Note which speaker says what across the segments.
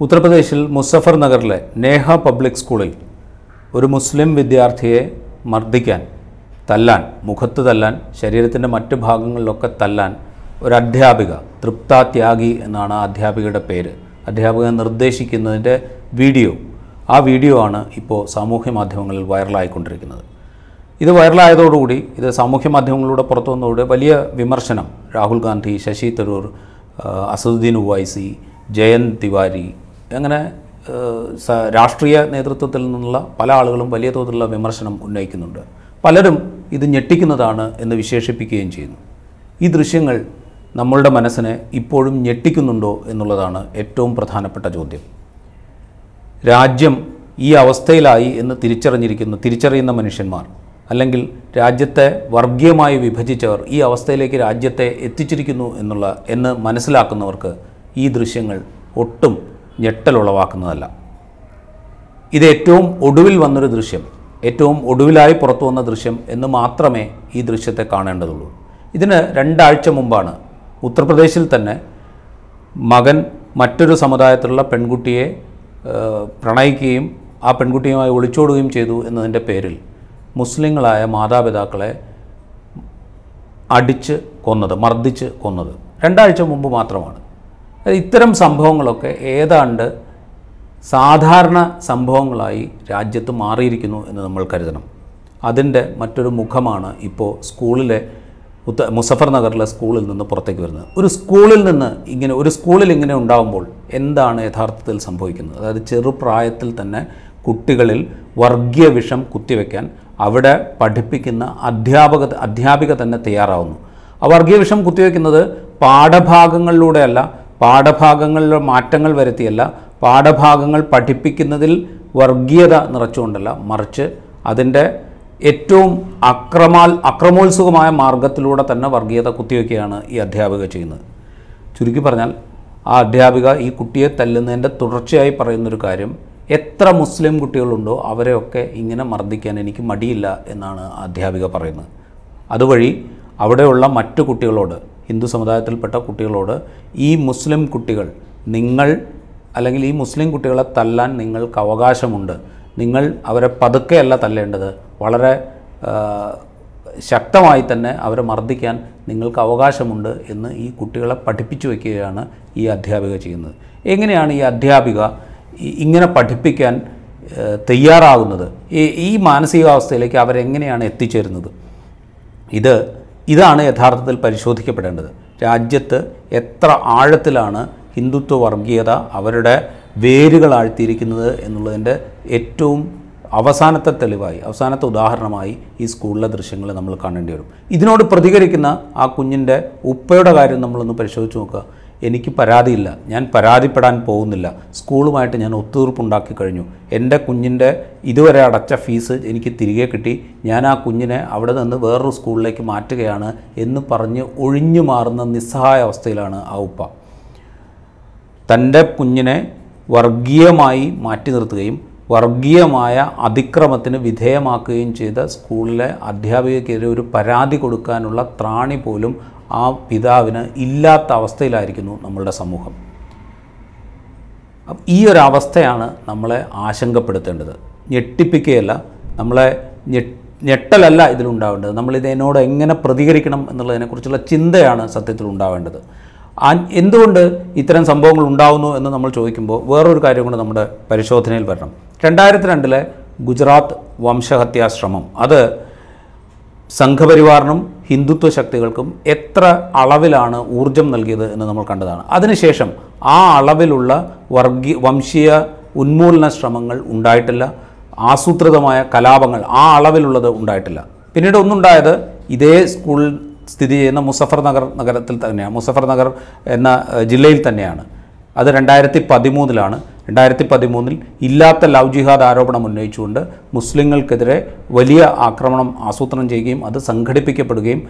Speaker 1: ഉത്തർപ്രദേശിൽ മുസഫർ നഗറിലെ നേഹ പബ്ലിക് സ്കൂളിൽ ഒരു മുസ്ലിം വിദ്യാർത്ഥിയെ മർദ്ദിക്കാൻ തല്ലാൻ മുഖത്ത് തല്ലാൻ ശരീരത്തിന്റെ മറ്റ് ഭാഗങ്ങളിലൊക്കെ തല്ലാൻ ഒരു അധ്യാപിക തൃപ്ത ത്യാഗി എന്നാണ് അധ്യാപികയുടെ പേര്. അധ്യാപിക നിർദ്ദേശിക്കുന്നതിന്റെ വീഡിയോ ആ വീഡിയോ ആണ് ഇപ്പോൾ സാമൂഹ്യ മാധ്യമങ്ങളിൽ വൈറലായിക്കൊണ്ടിരിക്കുന്നത്. ഇത് വൈറലായതോടുകൂടി ഇത് സാമൂഹ്യ മാധ്യമങ്ങളിലൂടെ പുറത്തു വന്നതോടെ വലിയ വിമർശനം രാഹുൽ ഗാന്ധി ശശി തരൂർ അസദുദ്ദീൻ ഉവൈസി ജയന്ത് തിവാരി അങ്ങനെ രാഷ്ട്രീയ നേതൃത്വത്തിൽ നിന്നുള്ള പല ആളുകളും വലിയ തോതിലുള്ള വിമർശനം ഉന്നയിക്കുന്നുണ്ട്. പലരും ഇത് ഞെട്ടിക്കുന്നതാണ് എന്ന് വിശേഷിപ്പിക്കുകയും ചെയ്യുന്നു. ഈ ദൃശ്യങ്ങൾ നമ്മളുടെ മനസ്സിനെ ഇപ്പോഴും ഞെട്ടിക്കുന്നുണ്ടോ എന്നുള്ളതാണ് ഏറ്റവും പ്രധാനപ്പെട്ട ചോദ്യം. രാജ്യം ഈ അവസ്ഥയിലായി എന്ന് തിരിച്ചറിഞ്ഞിരിക്കുന്ന തിരിച്ചറിയുന്ന മനുഷ്യന്മാർ അല്ലെങ്കിൽ രാജ്യത്തെ വർഗീയമായി വിഭജിച്ചവർ ഈ അവസ്ഥയിലേക്ക് രാജ്യത്തെ എത്തിച്ചിരിക്കുന്നു എന്നുള്ള എന്ന് മനസ്സിലാക്കുന്നവർക്ക് ഈ ദൃശ്യങ്ങൾ ഒട്ടും ഞെട്ടലുളവാക്കുന്നതല്ല. ഇത് ഏറ്റവും ഒടുവിൽ വന്നൊരു ദൃശ്യം ഏറ്റവും ഒടുവിലായി പുറത്തു വന്ന ദൃശ്യം എന്ന് മാത്രമേ ഈ ദൃശ്യത്തെ കാണേണ്ടതുള്ളൂ. ഇതിന് രണ്ടാഴ്ച മുമ്പാണ് ഉത്തർപ്രദേശിൽ തന്നെ മകൻ മറ്റൊരു സമുദായത്തിലുള്ള പെൺകുട്ടിയെ പ്രണയിക്കുകയും ആ പെൺകുട്ടിയുമായി ഒളിച്ചോടുകയും ചെയ്തു എന്നതിന്റെ പേരിൽ മുസ്ലിങ്ങളായ മാതാപിതാക്കളെ അടിച്ച് കൊന്നത് മർദ്ദിച്ച് കൊന്നത്. രണ്ടാഴ്ച മുമ്പ് മാത്രമാണ്. ഇത്തരം സംഭവങ്ങളൊക്കെ ഏതാണ്ട് സാധാരണ സംഭവങ്ങളായി രാജ്യത്ത് മാറിയിരിക്കുന്നു എന്ന് നമ്മൾ കരുതണം. അതിന്റെ മറ്റൊരു മുഖമാണ് ഇപ്പോൾ സ്കൂളിലെ ഉത്ത മുസഫർ നഗറിലെ സ്കൂളിൽ നിന്ന് പുറത്തേക്ക് വരുന്നത്. ഒരു സ്കൂളിൽ നിന്ന് ഇങ്ങനെ ഒരു സ്കൂളിൽ ഇങ്ങനെ ഉണ്ടാകുമ്പോൾ എന്താണ് യഥാർത്ഥത്തിൽ സംഭവിക്കുന്നത്? അതായത് ചെറുപ്രായത്തിൽ തന്നെ കുട്ടികളിൽ വർഗീയ വിഷം കുത്തിവെക്കാൻ അവിടെ പഠിപ്പിക്കുന്ന അധ്യാപക അധ്യാപിക തന്നെ തയ്യാറാവുന്നു. ആ വർഗീയ വിഷം കുത്തിവെക്കുന്നത് പാഠഭാഗങ്ങളിലൂടെയല്ല പാഠഭാഗങ്ങളിലെ മാറ്റങ്ങൾ വരുത്തിയല്ല പാഠഭാഗങ്ങൾ പഠിപ്പിക്കുന്നതിൽ വർഗീയത നിറച്ചുകൊണ്ടല്ല മറിച്ച് അതിന്റെ ഏറ്റവും അക്രമാൽ അക്രമോത്സുകമായ മാർഗത്തിലൂടെ തന്നെ വർഗീയത കുത്തിവെക്കുകയാണ് ഈ അധ്യാപിക ചെയ്യുന്നത്. ചുരുക്കി പറഞ്ഞാൽ ആ അധ്യാപിക ഈ കുട്ടിയെ തല്ലുന്നതിന്റെ തുടർച്ചയായി പറയുന്നൊരു കാര്യം എത്ര മുസ്ലിം കുട്ടികളുണ്ടോ അവരെയൊക്കെ ഇങ്ങനെ മർദ്ദിക്കാൻ എനിക്ക് മടിയില്ല എന്നാണ് അധ്യാപിക പറയുന്നത്. അതുവഴി അവിടെയുള്ള മറ്റു കുട്ടികളോട് ഹിന്ദു സമുദായത്തിൽപ്പെട്ട കുട്ടികളോട് ഈ മുസ്ലിം കുട്ടികൾ നിങ്ങൾ അല്ലെങ്കിൽ ഈ മുസ്ലിം കുട്ടികളെ തല്ലാൻ നിങ്ങൾക്ക് അവകാശമുണ്ട്. നിങ്ങൾ അവരെ പതുക്കെയല്ല തല്ലേണ്ടത്. വളരെ ശക്തമായി തന്നെ അവരെ മർദ്ദിക്കാൻ നിങ്ങൾക്ക് അവകാശമുണ്ട് എന്ന് ഈ കുട്ടികളെ പഠിപ്പിച്ചു വയ്ക്കുകയാണ് ഈ അധ്യാപിക ചെയ്യുന്നത്. എങ്ങനെയാണ് ഈ അധ്യാപിക ഇങ്ങനെ പഠിപ്പിക്കാൻ തയ്യാറാകുന്നത്? ഈ മാനസികാവസ്ഥയിലേക്ക് അവരെങ്ങനെയാണ് എത്തിച്ചേരുന്നത്? ഇത് ഇതാണ് യഥാർത്ഥത്തിൽ പരിശോധിക്കപ്പെടേണ്ടത്. രാജ്യത്ത് എത്ര ആഴത്തിലാണ് ഹിന്ദുത്വ വർഗീയത അവരുടെ വേരുകൾ ആഴ്ത്തിയിരിക്കുന്നത് എന്നുള്ളതിന്റെ ഏറ്റവും അവസാനത്തെ തെളിവായി അവസാനത്തെ ഉദാഹരണമായി ഈ സ്കൂളിലെ ദൃശ്യങ്ങൾ നമ്മൾ കാണേണ്ടി വരും. ഇതിനോട് പ്രതികരിക്കുന്ന ആ കുഞ്ഞിന്റെ ഉപ്പയുടെ കാര്യം നമ്മളൊന്ന് പരിശോധിച്ച് നോക്കുക. എനിക്ക് പരാതിയില്ല ഞാൻ പരാതിപ്പെടാൻ പോകുന്നില്ല. സ്കൂളുമായിട്ട് ഞാൻ ഒത്തുതീർപ്പുണ്ടാക്കി കഴിഞ്ഞു. എന്റെ കുഞ്ഞിന്റെ ഇതുവരെ അടച്ച ഫീസ് എനിക്ക് തിരികെ കിട്ടി. ഞാൻ ആ കുഞ്ഞിനെ അവിടെ നിന്ന് വേറൊരു സ്കൂളിലേക്ക് മാറ്റുകയാണ് എന്ന് പറഞ്ഞ് ഒഴിഞ്ഞു മാറുന്ന നിസ്സഹായ അവസ്ഥയിലാണ് ആ ഉപ്പ. തന്റെ കുഞ്ഞിനെ വർഗീയമായി മാറ്റി നിർത്തുകയും വർഗീയമായ അതിക്രമത്തിന് വിധേയമാക്കുകയും ചെയ്ത സ്കൂളിലെ അധ്യാപികയ്ക്കെതിരെ ഒരു പരാതി കൊടുക്കാനുള്ള ത്രാണി പോലും ആ പിതാവിന് ഇല്ലാത്ത അവസ്ഥയിലായിരിക്കുന്നു നമ്മളുടെ സമൂഹം. ഈ ഒരു അവസ്ഥയാണ് നമ്മളെ ആശങ്കപ്പെടുത്തേണ്ടത്. ഞെട്ടിപ്പിക്കുകയല്ല നമ്മളെ ഞെട്ടലല്ല ഇതിലുണ്ടാവേണ്ടത്. നമ്മളിതിനോട് എങ്ങനെ പ്രതികരിക്കണം എന്നുള്ളതിനെക്കുറിച്ചുള്ള ചിന്തയാണ് സത്യത്തിൽ ഉണ്ടാവേണ്ടത്. എന്തുകൊണ്ട് ഇത്തരം സംഭവങ്ങൾ ഉണ്ടാവുന്നു എന്ന് നമ്മൾ ചോദിക്കുമ്പോൾ വേറൊരു കാര്യം കൂടെ നമ്മുടെ പരിശോധനയിൽ വരണം. രണ്ടായിരത്തി രണ്ടിലെ ഗുജറാത്ത് വംശഹത്യാശ്രമം. അത് സംഘപരിവാറിനും ഹിന്ദുത്വ ശക്തികൾക്കും എത്ര അളവിലാണ് ഊർജം നൽകിയത് എന്ന് നമ്മൾ കണ്ടതാണ്. അതിനുശേഷം ആ അളവിലുള്ള വർഗീയ വംശീയ ഉന്മൂലന ശ്രമങ്ങൾ ഉണ്ടായിട്ടില്ല. ആസൂത്രിതമായ കലാപങ്ങൾ ആ അളവിലുള്ളത് ഉണ്ടായിട്ടില്ല. പിന്നീട് ഒന്നുണ്ടായത് ഇതേ സ്കൂൾ സ്ഥിതി ചെയ്യുന്ന മുസഫർ നഗർ നഗരത്തിൽ തന്നെയാണ്. മുസഫർ നഗർ എന്ന ജില്ലയിൽ തന്നെയാണ്. അത് രണ്ടായിരത്തി പതിമൂന്നിലാണ്. രണ്ടായിരത്തി പതിമൂന്നിൽ ഇല്ലാത്ത ലവ് ജിഹാദ് ആരോപണം ഉന്നയിച്ചുകൊണ്ട് മുസ്ലിങ്ങൾക്കെതിരെ വലിയ ആക്രമണം ആസൂത്രണം ചെയ്യുകയും അത് സംഘടിപ്പിക്കപ്പെടുകയും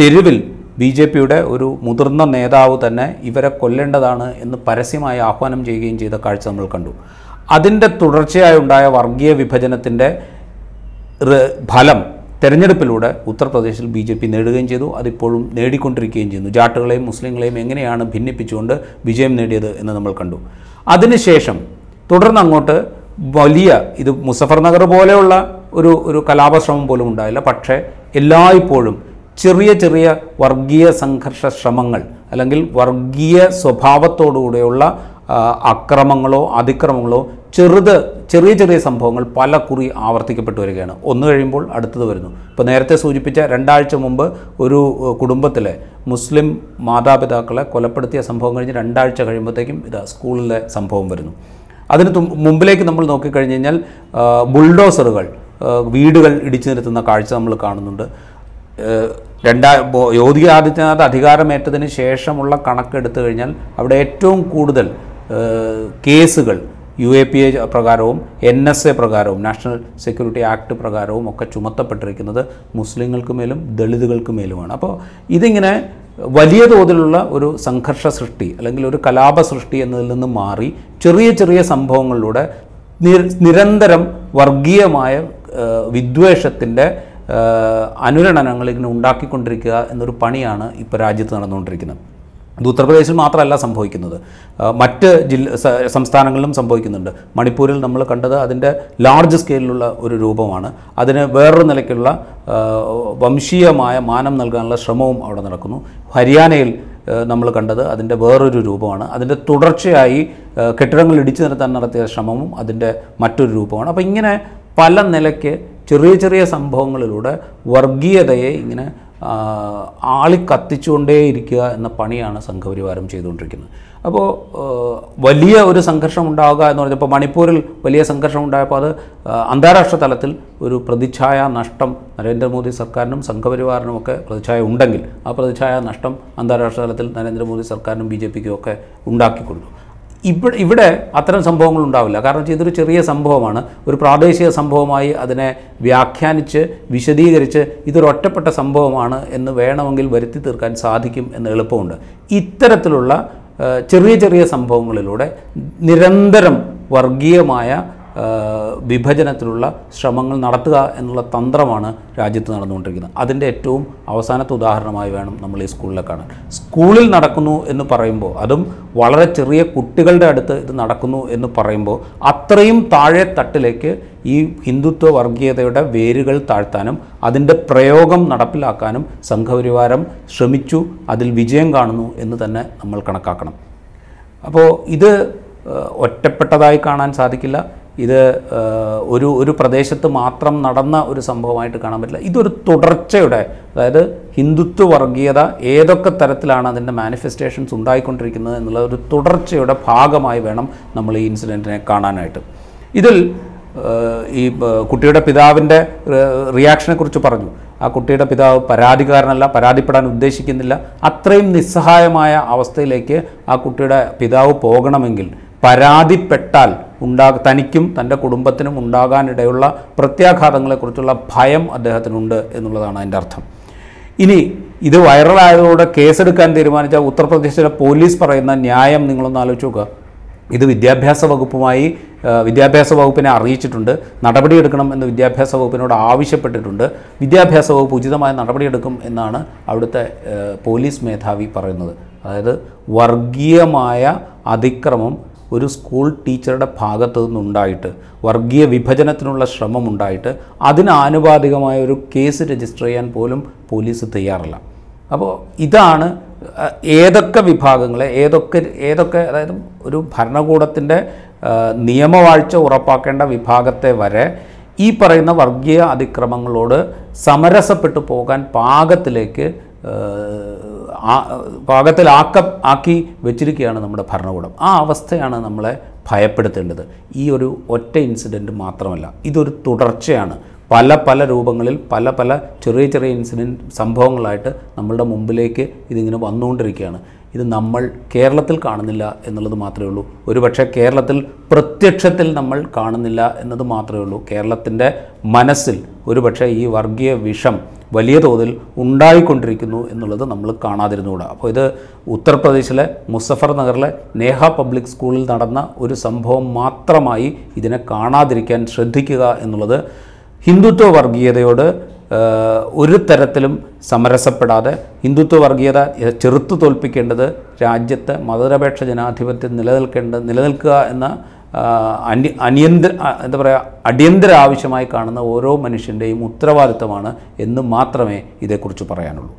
Speaker 1: തെരുവിൽ ബി ജെ പിയുടെ ഒരു മുതിർന്ന നേതാവ് തന്നെ ഇവരെ കൊല്ലേണ്ടതാണ് എന്ന് പരസ്യമായി ആഹ്വാനം ചെയ്യുകയും ചെയ്ത കാഴ്ച നമ്മൾ കണ്ടു. അതിന്റെ തുടർച്ചയായി ഉണ്ടായ വർഗീയ വിഭജനത്തിന്റെ ഫലം തെരഞ്ഞെടുപ്പിലൂടെ ഉത്തർപ്രദേശിൽ ബി ജെ പി നേടുകയും ചെയ്തു. അതിപ്പോഴും നേടിക്കൊണ്ടിരിക്കുകയും ചെയ്യുന്നു. ജാട്ടുകളെയും മുസ്ലിങ്ങളെയും എങ്ങനെയാണ് ഭിന്നിപ്പിച്ചുകൊണ്ട് വിജയം നേടിയത് എന്ന് നമ്മൾ കണ്ടു. അതിനുശേഷം തുടർന്ന് അങ്ങോട്ട് വലിയ ഇത് മുസഫർ നഗർ പോലെയുള്ള ഒരു ഒരു കലാപശ്രമം പോലും ഉണ്ടായില്ല. പക്ഷേ എല്ലായ്പ്പോഴും ചെറിയ ചെറിയ വർഗീയ സംഘർഷ ശ്രമങ്ങൾ അല്ലെങ്കിൽ വർഗീയ സ്വഭാവത്തോടുകൂടെയുള്ള അക്രമങ്ങളോ അതിക്രമങ്ങളോ ചെറുത് ചെറിയ ചെറിയ സംഭവങ്ങൾ പല കുറി ആവർത്തിക്കപ്പെട്ടു വരികയാണ്. ഒന്ന് കഴിയുമ്പോൾ അടുത്തത് വരുന്നു. ഇപ്പോൾ നേരത്തെ സൂചിപ്പിച്ച രണ്ടാഴ്ച മുമ്പ് ഒരു കുടുംബത്തിലെ മുസ്ലിം മാതാപിതാക്കളെ കൊലപ്പെടുത്തിയ സംഭവം കഴിഞ്ഞ് രണ്ടാഴ്ച കഴിയുമ്പോഴത്തേക്കും ഇതാ സ്കൂളിലെ സംഭവം വരുന്നു. അതിന് മുമ്പിലേക്ക് നമ്മൾ നോക്കിക്കഴിഞ്ഞ് കഴിഞ്ഞാൽ ബുൾഡോസറുകൾ വീടുകൾ ഇടിച്ചു നിരത്തുന്ന കാഴ്ച നമ്മൾ കാണുന്നുണ്ട്. രണ്ടാ യോഗി ആദിത്യനാഥ് അധികാരമേറ്റതിന് ശേഷമുള്ള കണക്കെടുത്തു കഴിഞ്ഞാൽ അവിടെ ഏറ്റവും കൂടുതൽ കേസുകൾ യു എ പി എ പ്രകാരവും എൻ എസ് എ പ്രകാരവും നാഷണൽ സെക്യൂരിറ്റി ആക്ട് പ്രകാരവും ഒക്കെ ചുമത്തപ്പെട്ടിരിക്കുന്നത് മുസ്ലിങ്ങൾക്ക് മേലും ദളിതുകൾക്ക് മേലുമാണ്. അപ്പോൾ ഇതിങ്ങനെ വലിയ തോതിലുള്ള ഒരു സംഘർഷ സൃഷ്ടി അല്ലെങ്കിൽ ഒരു കലാപ സൃഷ്ടി എന്നതിൽ നിന്ന് മാറി ചെറിയ ചെറിയ സംഭവങ്ങളിലൂടെ നിരന്തരം വർഗീയമായ വിദ്വേഷത്തിന്റെ അനുരണനങ്ങൾ ഇങ്ങനെ ഉണ്ടാക്കിക്കൊണ്ടിരിക്കുക എന്നൊരു പണിയാണ് ഇപ്പോൾ രാജ്യത്ത് നടന്നുകൊണ്ടിരിക്കുന്നത്. ഇത് ഉത്തർപ്രദേശിൽ മാത്രമല്ല സംഭവിക്കുന്നത്. മറ്റ് ജില്ല സംസ്ഥാനങ്ങളിലും സംഭവിക്കുന്നുണ്ട്. മണിപ്പൂരിൽ നമ്മൾ കണ്ടത് അതിന്റെ ലാർജ് സ്കെയിലുള്ള ഒരു രൂപമാണ്. അതിന് വേറൊരു നിലയ്ക്കുള്ള വംശീയമായ മാനം നൽകാനുള്ള ശ്രമവും അവിടെ നടക്കുന്നു. ഹരിയാനയിൽ നമ്മൾ കണ്ടത് അതിന്റെ വേറൊരു രൂപമാണ്. അതിന്റെ തുടർച്ചയായി കെട്ടിടങ്ങൾ ഇടിച്ചു നിർത്താൻ നടത്തിയ ശ്രമവും അതിന്റെ മറ്റൊരു രൂപമാണ്. അപ്പോൾ ഇങ്ങനെ പല നിലയ്ക്ക് ചെറിയ ചെറിയ സംഭവങ്ങളിലൂടെ വർഗീയതയെ ഇങ്ങനെ ആ, ആളിക്കത്തിച്ചുകൊണ്ടേയിരിക്കുക എന്ന പണിയാണ് സംഘപരിവാരം ചെയ്തുകൊണ്ടിരിക്കുന്നത്. അപ്പോൾ വലിയ ഒരു സംഘർഷം ഉണ്ടാവുക എന്ന് പറഞ്ഞപ്പോൾ മണിപ്പൂരിൽ വലിയ സംഘർഷം ഉണ്ടായപ്പോൾ അത് അന്താരാഷ്ട്ര തലത്തിൽ ഒരു പ്രതിച്ഛായ നഷ്ടം നരേന്ദ്രമോദി സർക്കാരിനും സംഘപരിവാറിനും ഒക്കെ പ്രതിച്ഛായ ഉണ്ടെങ്കിൽ ആ പ്രതിച്ഛായ നഷ്ടം അന്താരാഷ്ട്ര തലത്തിൽ നരേന്ദ്രമോദി സർക്കാരിനും ബി ജെ പിക്കും ഒക്കെ ഉണ്ടാക്കി കൊടുത്തു. ഇവിടെ ഇവിടെ അത്തരം സംഭവങ്ങൾ ഉണ്ടാവില്ല. കാരണം ഇതൊരു ചെറിയ സംഭവമാണ്. ഒരു പ്രാദേശിക സംഭവമായി അതിനെ വ്യാഖ്യാനിച്ച് വിശദീകരിച്ച് ഇതൊരു ഒറ്റപ്പെട്ട സംഭവമാണ് എന്ന് വേണമെങ്കിൽ വരുത്തി തീർക്കാൻ സാധിക്കും എന്ന് എളുപ്പമുണ്ട്. ഇത്തരത്തിലുള്ള ചെറിയ ചെറിയ സംഭവങ്ങളിലൂടെ നിരന്തരം വർഗീയമായ വിഭജനത്തിലുള്ള ശ്രമങ്ങൾ നടത്തുക എന്നുള്ള തന്ത്രമാണ് രാജ്യത്ത് നടന്നുകൊണ്ടിരിക്കുന്നത്. അതിന്റെ ഏറ്റവും അവസാനത്തെ ഉദാഹരണമായി വേണം നമ്മൾ ഈ സ്കൂളിലെ കാണാൻ. സ്കൂളിൽ നടക്കുന്നു എന്ന് പറയുമ്പോൾ അതും വളരെ ചെറിയ കുട്ടികളുടെ അടുത്ത് ഇത് നടക്കുന്നു എന്ന് പറയുമ്പോൾ അത്രയും താഴെ തട്ടിലേക്ക് ഈ ഹിന്ദുത്വ വർഗീയതയുടെ വേരുകൾ താഴ്ത്താനും അതിന്റെ പ്രയോഗം നടപ്പിലാക്കാനും സംഘപരിവാരം ശ്രമിച്ചു അതിൽ വിജയം കാണുന്നു എന്ന് തന്നെ നമ്മൾ കണക്കാക്കണം. അപ്പോൾ ഇത് ഒറ്റപ്പെട്ടതായി കാണാൻ സാധിക്കില്ല. ഇത് ഒരു ഒരു പ്രദേശത്ത് മാത്രം നടന്ന ഒരു സംഭവമായിട്ട് കാണാൻ പറ്റില്ല. ഇതൊരു തുടർച്ചയുടെ അതായത് ഹിന്ദുത്വ വർഗീയത ഏതൊക്കെ തരത്തിലാണ് അതിന്റെ മാനിഫെസ്റ്റേഷൻസ് ഉണ്ടായിക്കൊണ്ടിരിക്കുന്നത് എന്നുള്ള ഒരു തുടർച്ചയുടെ ഭാഗമായി വേണം നമ്മൾ ഈ ഇൻസിഡന്റിനെ കാണാനായിട്ട്. ഇതിൽ ഈ കുട്ടിയുടെ പിതാവിന്റെ റിയാക്ഷനെ കുറിച്ച് പറഞ്ഞു. ആ കുട്ടിയുടെ പിതാവ് പരാതിക്കാരനല്ല പരാതിപ്പെടാൻ ഉദ്ദേശിക്കുന്നില്ല. അത്രയും നിസ്സഹായമായ അവസ്ഥയിലേക്ക് ആ കുട്ടിയുടെ പിതാവ് പോകണമെങ്കിൽ പരാതിപ്പെട്ടാൽ ഉണ്ടാ തനിക്കും തന്റെ കുടുംബത്തിനും ഉണ്ടാകാനിടയുള്ള പ്രത്യാഘാതങ്ങളെക്കുറിച്ചുള്ള ഭയം അദ്ദേഹത്തിനുണ്ട് എന്നുള്ളതാണ് അതിന്റെ അർത്ഥം. ഇനി ഇത് വൈറലായതോടെ കേസെടുക്കാൻ തീരുമാനിച്ച ഉത്തർപ്രദേശിലെ പോലീസ് പറയുന്ന ന്യായം നിങ്ങളൊന്ന് ആലോചിച്ച് നോക്കുക. ഇത് വിദ്യാഭ്യാസ വകുപ്പുമായി വിദ്യാഭ്യാസ വകുപ്പിനെ അറിയിച്ചിട്ടുണ്ട്. നടപടിയെടുക്കണം എന്ന് വിദ്യാഭ്യാസ വകുപ്പിനോട് ആവശ്യപ്പെട്ടിട്ടുണ്ട്. വിദ്യാഭ്യാസ വകുപ്പ് ഉചിതമായ നടപടിയെടുക്കും എന്നാണ് അവിടുത്തെ പോലീസ് മേധാവി പറയുന്നത്. അതായത് വർഗീയമായ അതിക്രമം ഒരു സ്കൂൾ ടീച്ചറുടെ ഭാഗത്തു നിന്നുണ്ടായിട്ട് വർഗീയ വിഭജനത്തിനുള്ള ശ്രമം ഉണ്ടായിട്ട് അതിന് ആനുപാതികമായ ഒരു കേസ് രജിസ്റ്റർ ചെയ്യാൻ പോലും പോലീസ് തയ്യാറല്ല. അപ്പോൾ ഇതാണ് ഏതൊക്കെ വിഭാഗങ്ങളെ ഏതൊക്കെ ഏതൊക്കെ അതായത് ഒരു ഭരണകൂടത്തിന്റെ നിയമവാഴ്ച ഉറപ്പാക്കേണ്ട വിഭാഗത്തെ വരെ ഈ പറയുന്ന വർഗീയ അതിക്രമങ്ങളോട് സമരസപ്പെട്ടു പോകാൻ പാകത്തിലേക്ക് പാകത്തിലാക്ക ആക്കി വെച്ചിരിക്കുകയാണ് നമ്മുടെ ഭരണകൂടം. ആ അവസ്ഥയാണ് നമ്മളെ ഭയപ്പെടുത്തേണ്ടത്. ഈ ഒരു ഒറ്റ ഇൻസിഡന്റ് മാത്രമല്ല ഇതൊരു തുടർച്ചയാണ്. പല പല രൂപങ്ങളിൽ പല പല ചെറിയ ചെറിയ ഇൻസിഡന്റ് സംഭവങ്ങളായിട്ട് നമ്മളുടെ മുമ്പിലേക്ക് ഇതിങ്ങനെ വന്നുകൊണ്ടിരിക്കുകയാണ്. ഇത് നമ്മൾ കേരളത്തിൽ കാണുന്നില്ല എന്നുള്ളത് മാത്രമേ ഉള്ളൂ. ഒരുപക്ഷെ കേരളത്തിൽ പ്രത്യക്ഷത്തിൽ നമ്മൾ കാണുന്നില്ല എന്നത് മാത്രമേ ഉള്ളൂ. കേരളത്തിന്റെ മനസ്സിൽ ഒരുപക്ഷെ ഈ വർഗീയ വിഷം വലിയ തോതിൽ ഉണ്ടായിക്കൊണ്ടിരിക്കുന്നു എന്നുള്ളത് നമ്മൾ കാണാതിരുന്നുകൂടാ. അപ്പോൾ ഇത് ഉത്തർപ്രദേശിലെ മുസഫർ നഗറിലെ നേഹ പബ്ലിക് സ്കൂളിൽ നടന്ന ഒരു സംഭവം മാത്രമായി ഇതിനെ കാണാതിരിക്കാൻ ശ്രദ്ധിക്കുക എന്നുള്ളത് ഹിന്ദുത്വ വർഗീയതയോട് ഒരു തരത്തിലും സമരസപ്പെടാതെ ഹിന്ദുത്വ വർഗീയത ചെറുത്തു തോൽപ്പിക്കേണ്ടത് രാജ്യത്തെ മതനിരപേക്ഷ ജനാധിപത്യം നിലനിൽക്കേണ്ട നിലനിൽക്കുക എന്ന അന്യ അനിയന്ത്ര എന്താ പറയുക അടിയന്തര ആവശ്യമായി കാണുന്ന ഓരോ മനുഷ്യന്റെയും ഉത്തരവാദിത്തമാണ് എന്ന് മാത്രമേ ഇതേക്കുറിച്ച് പറയാനുള്ളൂ.